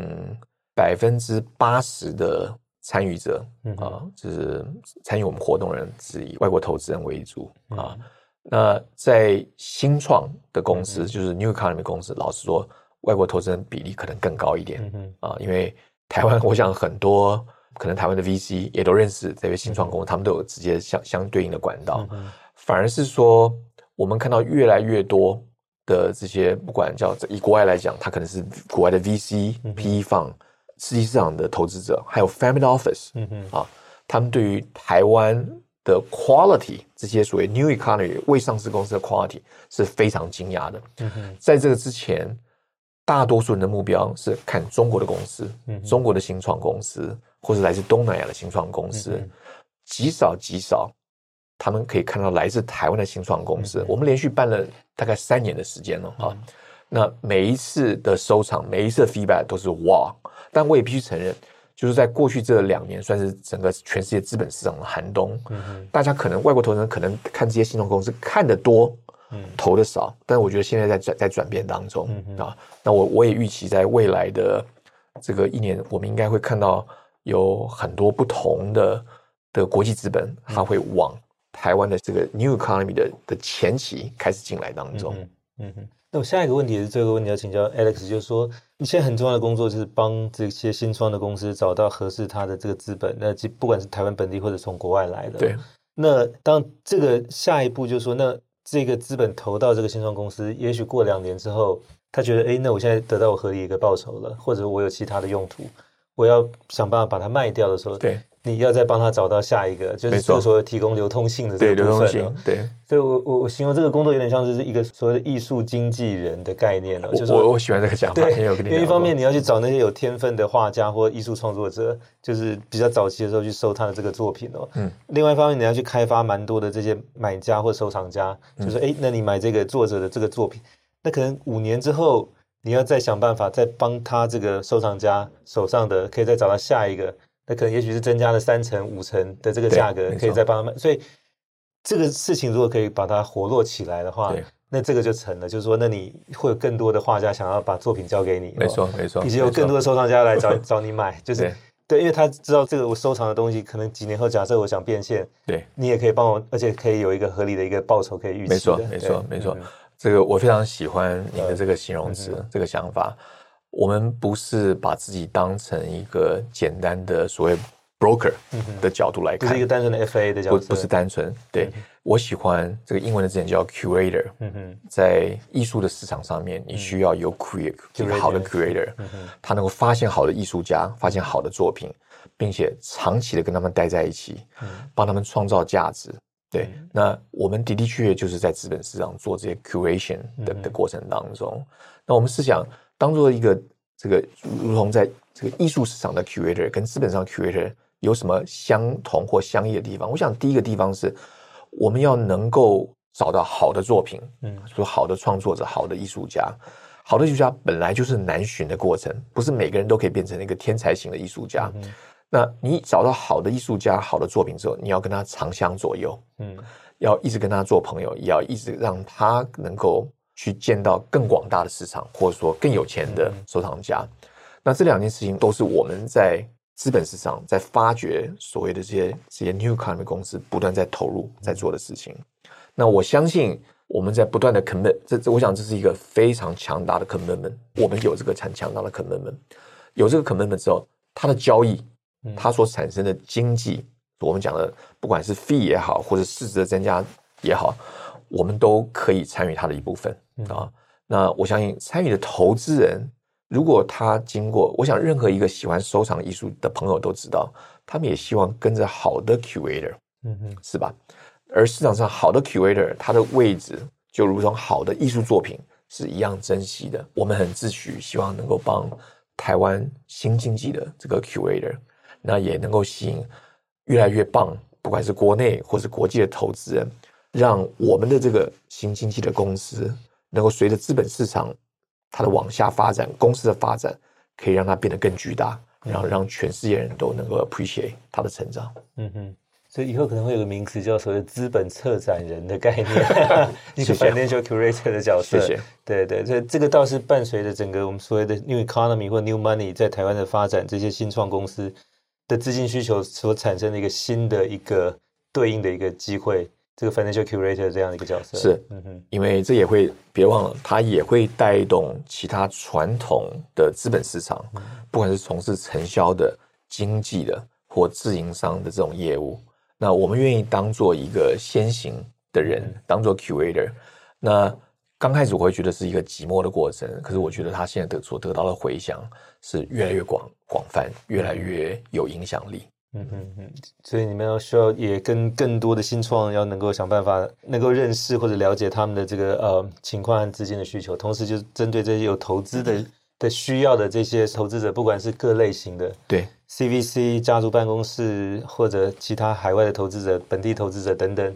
百分之八十的参与者啊，就是参与我们活动人是以外国投资人为主啊。那在新创的公司，就是 New Economy 公司，老实说，外国投资人比例可能更高一点啊，因为台湾，我想很多。可能台湾的 VC 也都认识这些新创公司，他们都有直接相相对应的管道。反而是说，我们看到越来越多的这些，不管叫以国外来讲，它可能是国外的 VC、PE fund、世纪市场的投资者，还有 Family Office，啊，他们对于台湾的 quality 这些所谓 New Economy 未上市公司的 quality 是非常惊讶的。在这个之前，大多数人的目标是看中国的公司，中国的新创公司。或者来自东南亚的新创公司，极少极少，他们可以看到来自台湾的新创公司。我们连续办了大概三年的时间了啊，那每一次的收场，每一次的 feedback 都是哇！但我也必须承认，就是在过去这两年，算是整个全世界资本市场的寒冬。嗯大家可能外国投资人可能看这些新创公司看得多，投的少，但是我觉得现在在转在转变当中啊。那我我也预期在未来的这个一年，我们应该会看到。有很多不同的的国际资本，它会往台湾的这个 New Economy 的的前期开始进来当中。嗯嗯嗯。那我下一个问题是这个问题要请教 Alex，就是说你现在很重要的工作就是帮这些新创的公司找到合适它的这个资本，那不管是台湾本地或者从国外来的。对。那当这个下一步就是说，那这个资本投到这个新创公司，也许过两年之后，他觉得，哎，那我现在得到我合理一个报酬了，或者我有其他的用途。我要想办法把它卖掉的时候，对，你要再帮他找到下一个，就是这个所谓提供流通性的这个部分了。对，所以我我我形容这个工作有点像是一个所谓的艺术经纪人的概念了。就是我我喜欢这个讲法，对，因为一方面你要去找那些有天分的画家或艺术创作者，就是比较早期的时候去收他的这个作品哦。嗯。另外一方面，你要去开发蛮多的这些买家或收藏家，就是哎，那你买这个作者的这个作品，那可能五年之后。你要再想办法，再帮他这个收藏家手上的，可以再找到下一个，那可能也许是增加了三成、五成的这个价格，可以再帮他们。所以这个事情如果可以把它活络起来的话，那这个就成了。就是说，那你会有更多的画家想要把作品交给你，没错没错，以及有更多的收藏家来找 找你买，就是对，因为他知道这个我收藏的东西，可能几年后假设我想变现，对，你也可以帮我，而且可以有一个合理的一个报酬可以预期，没错没错没错。这个我非常喜欢你的这个形容词，这个想法。我们不是把自己当成一个简单的所谓 broker 的角度来看，不是一个单纯的 FA 的角度，不不是单纯。对，我喜欢这个英文的字眼叫 curator。嗯哼。在艺术的市场上面，你需要有 create 一个好的 curator，他能够发现好的艺术家，发现好的作品，并且长期的跟他们待在一起，帮他们创造价值。对，那我们的的确确就是在资本市场做这些 curation 的的过程当中，那我们是想当做一个这个，如同在这个艺术市场的 curator 跟资本上 curator 有什么相同或相异的地方？我想第一个地方是，我们要能够找到好的作品，嗯，说好的创作者、好的艺术家，好的艺术家本来就是难寻的过程，不是每个人都可以变成一个天才型的艺术家。嗯那你找到好的艺术家、好的作品之后，你要跟他长相左右，嗯，要一直跟他做朋友，也要一直让他能够去见到更广大的市场，或者说更有钱的收藏家。那这两件事情都是我们在资本市场在发掘所谓的这些这些 New Economy 公司不断在投入在做的事情。那我相信我们在不断的 commit，这这我想这是一个非常强大的 commitment。我们有这个很强大的 commitment，有这个 commitment 之后，它的交易。它所产生的经济，我们讲的不管是 fee 也好，或者市值的增加也好，我们都可以参与它的一部分啊。那我相信参与的投资人，如果他经过，我想任何一个喜欢收藏艺术的朋友都知道，他们也希望跟着好的 curator，嗯嗯，是吧？而市场上好的 curator，他的位置就如同好的艺术作品是一样珍惜的。我们很自诩，希望能够帮台湾新经济的这个 curator。那也能够吸引越来越棒，不管是国内或是国际的投资人，让我们的这个新经济的公司能够随着资本市场它的往下发展，公司的发展可以让它变得更巨大，然后让全世界人都能够 appreciate 它的成长。嗯哼。所以以后可能会有个名词叫所谓资本策展人的概念，一个 financial curator 的角色。谢谢。对对，所以这个倒是伴随着整个我们所谓的 new economy 或 new money 在台湾的发展，这些新创公司的资金需求所产生的一个新的一个对应的一个机会。这个 financial curator 这样的一个角色，是，因为这也会别忘了，它也会带动其他传统的资本市场，不管是从事承销的、经纪的或自营商的这种业务。那我们愿意当做一个先行的人，嗯、当做 curator。那刚开始我会觉得是一个寂寞的过程，可是我觉得他现在得所得到的回响是越来越广广泛，越来越有影响力。嗯嗯。嗯，所以你们要需要也跟更多的新创要能够想办法能够认识或者了解他们的这个呃情况和资金的需求，同时就是针对这些有投资的的需要的这些投资者，不管是各类型的对。CVC 家族办公室或者其他海外的投资者、本地投资者等等。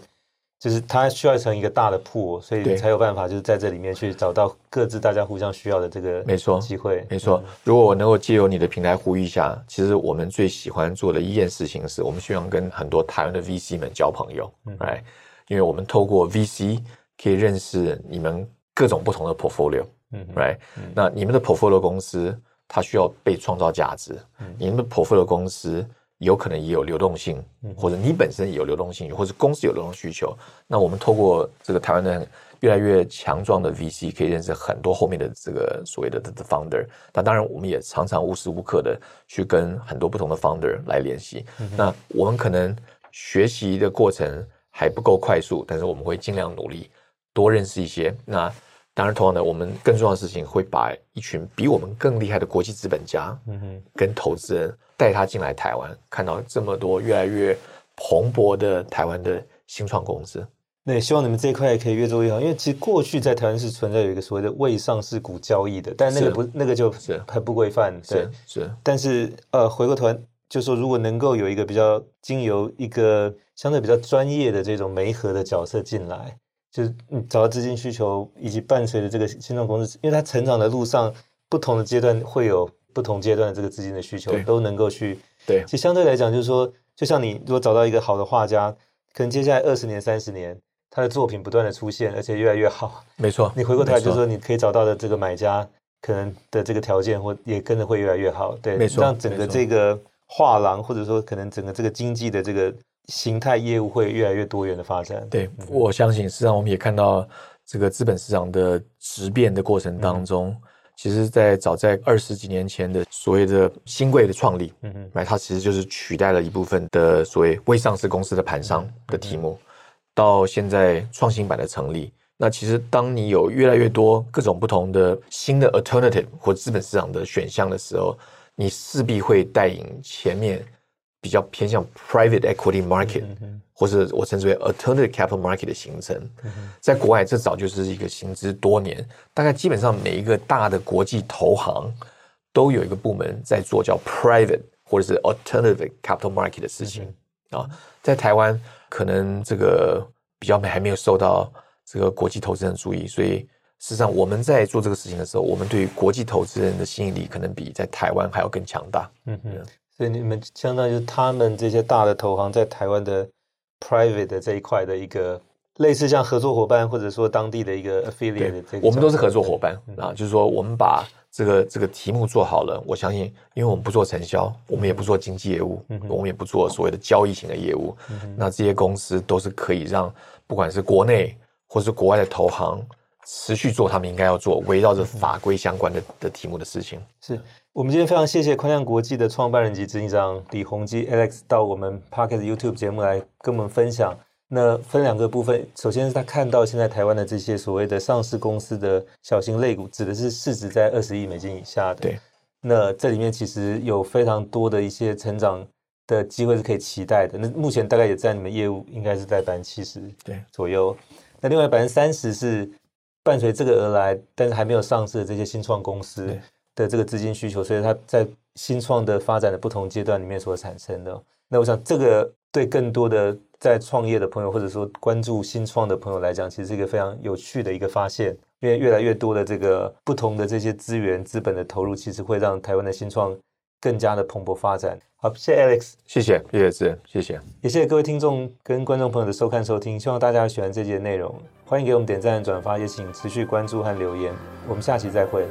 就是它需要成一个大的铺，所以才有办法就是在这里面去找到各自大家互相需要的这个没错机会。没错，如果我能够借由你的平台呼吁一下，其实我们最喜欢做的一件事情是，我们希望跟很多台湾的 VC 们交朋友，哎、嗯，因为我们透过 VC 可以认识你们各种不同的 portfolio，嗯，right，那你们的 portfolio 公司它需要被创造价值，嗯、你们的 portfolio 公司。有可能也有流动性，或者你本身也有流动性，或者公司有流动需求。那我们透过这个台湾的越来越强壮的 VC，可以认识很多后面的这个所谓的的 founder。那当然，我们也常常无时无刻的去跟很多不同的 founder 来联系。那我们可能学习的过程还不够快速，但是我们会尽量努力多认识一些。那当然，同样的，我们更重要的事情会把一群比我们更厉害的国际资本家，嗯哼，跟投资人带他进来台湾，看到这么多越来越蓬勃的台湾的新创公司。那也希望你们这一块也可以越做越好，因为其实过去在台湾是存在有一个所谓的未上市股交易的，但那个不那个就是很不规范，对，是。是但是呃，回过头来就说，如果能够有一个比较经由一个相对比较专业的这种媒合的角色进来。就是你找到资金需求，以及伴随着这个新创公司，因为它成长的路上，不同的阶段会有不同阶段的这个资金的需求，都能够去。对，其实相对来讲，就是说，就像你如果找到一个好的画家，可能接下来二十年、三十年，他的作品不断的出现，而且越来越好。没错。你回过头来，就是说，你可以找到的这个买家，可能的这个条件或也跟着会越来越好。对，没错。让整个这个画廊，或者说可能整个这个经济的这个。形态业务会越来越多元的发展。对，我相信，实际上我们也看到这个资本市场的质变的过程当中，嗯、其实，在早在二十几年前的所谓的新贵的创立，嗯嗯，那，它其实就是取代了一部分的所谓未上市公司的盘商的题目，嗯、到现在创新版的成立。那其实，当你有越来越多各种不同的新的 alternative 或资本市场的选项的时候，你势必会带领前面。比较偏向 private equity market，嗯、或者我称之为 alternative capital market 的形成，嗯、在国外这早就是一个行之多年，大概基本上每一个大的国际投行都有一个部门在做叫 private 或者是 alternative capital market 的事情、嗯、啊，在台湾可能这个比较没还没有受到这个国际投资人注意，所以事实上我们在做这个事情的时候，我们对于国际投资人的吸引力可能比在台湾还要更强大。嗯哼。嗯所以你们相当于是他们这些大的投行在台湾的 private 的这一块的一个类似像合作伙伴，或者说当地的一个 affiliate 的这个。我们都是合作伙伴啊，就是说我们把这个这个题目做好了，我相信，因为我们不做承销，我们也不做经纪业务，我们也不做所谓的交易型的业务，那这些公司都是可以让不管是国内或是国外的投行持续做他们应该要做围绕着法规相关的的题目的事情。是。我们今天非常谢谢宽量国际的创办人及执行长李宏基 Alex 到我们 Pocket YouTube 节目来跟我们分享。那分两个部分，首先是他看到现在台湾的这些所谓的上市公司的小型类股，指的是市值在二十亿美金以下的。对。那这里面其实有非常多的一些成长的机会是可以期待的。那目前大概也在你们业务应该是在百分之七十对左右。那另外百分之三十是伴随这个而来，但是还没有上市的这些新创公司。的这个资金需求，所以它在新创的发展的不同阶段里面所产生的。那我想，这个对更多的在创业的朋友，或者说关注新创的朋友来讲，其实是一个非常有趣的一个发现。因为越来越多的这个不同的这些资源、资本的投入，其实会让台湾的新创更加的蓬勃发展。好，谢谢 Alex，谢谢，谢谢志，谢谢，也谢谢各位听众跟观众朋友的收看收听，希望大家喜欢这集的内容，欢迎给我们点赞、转发，也请持续关注和留言，我们下期再会。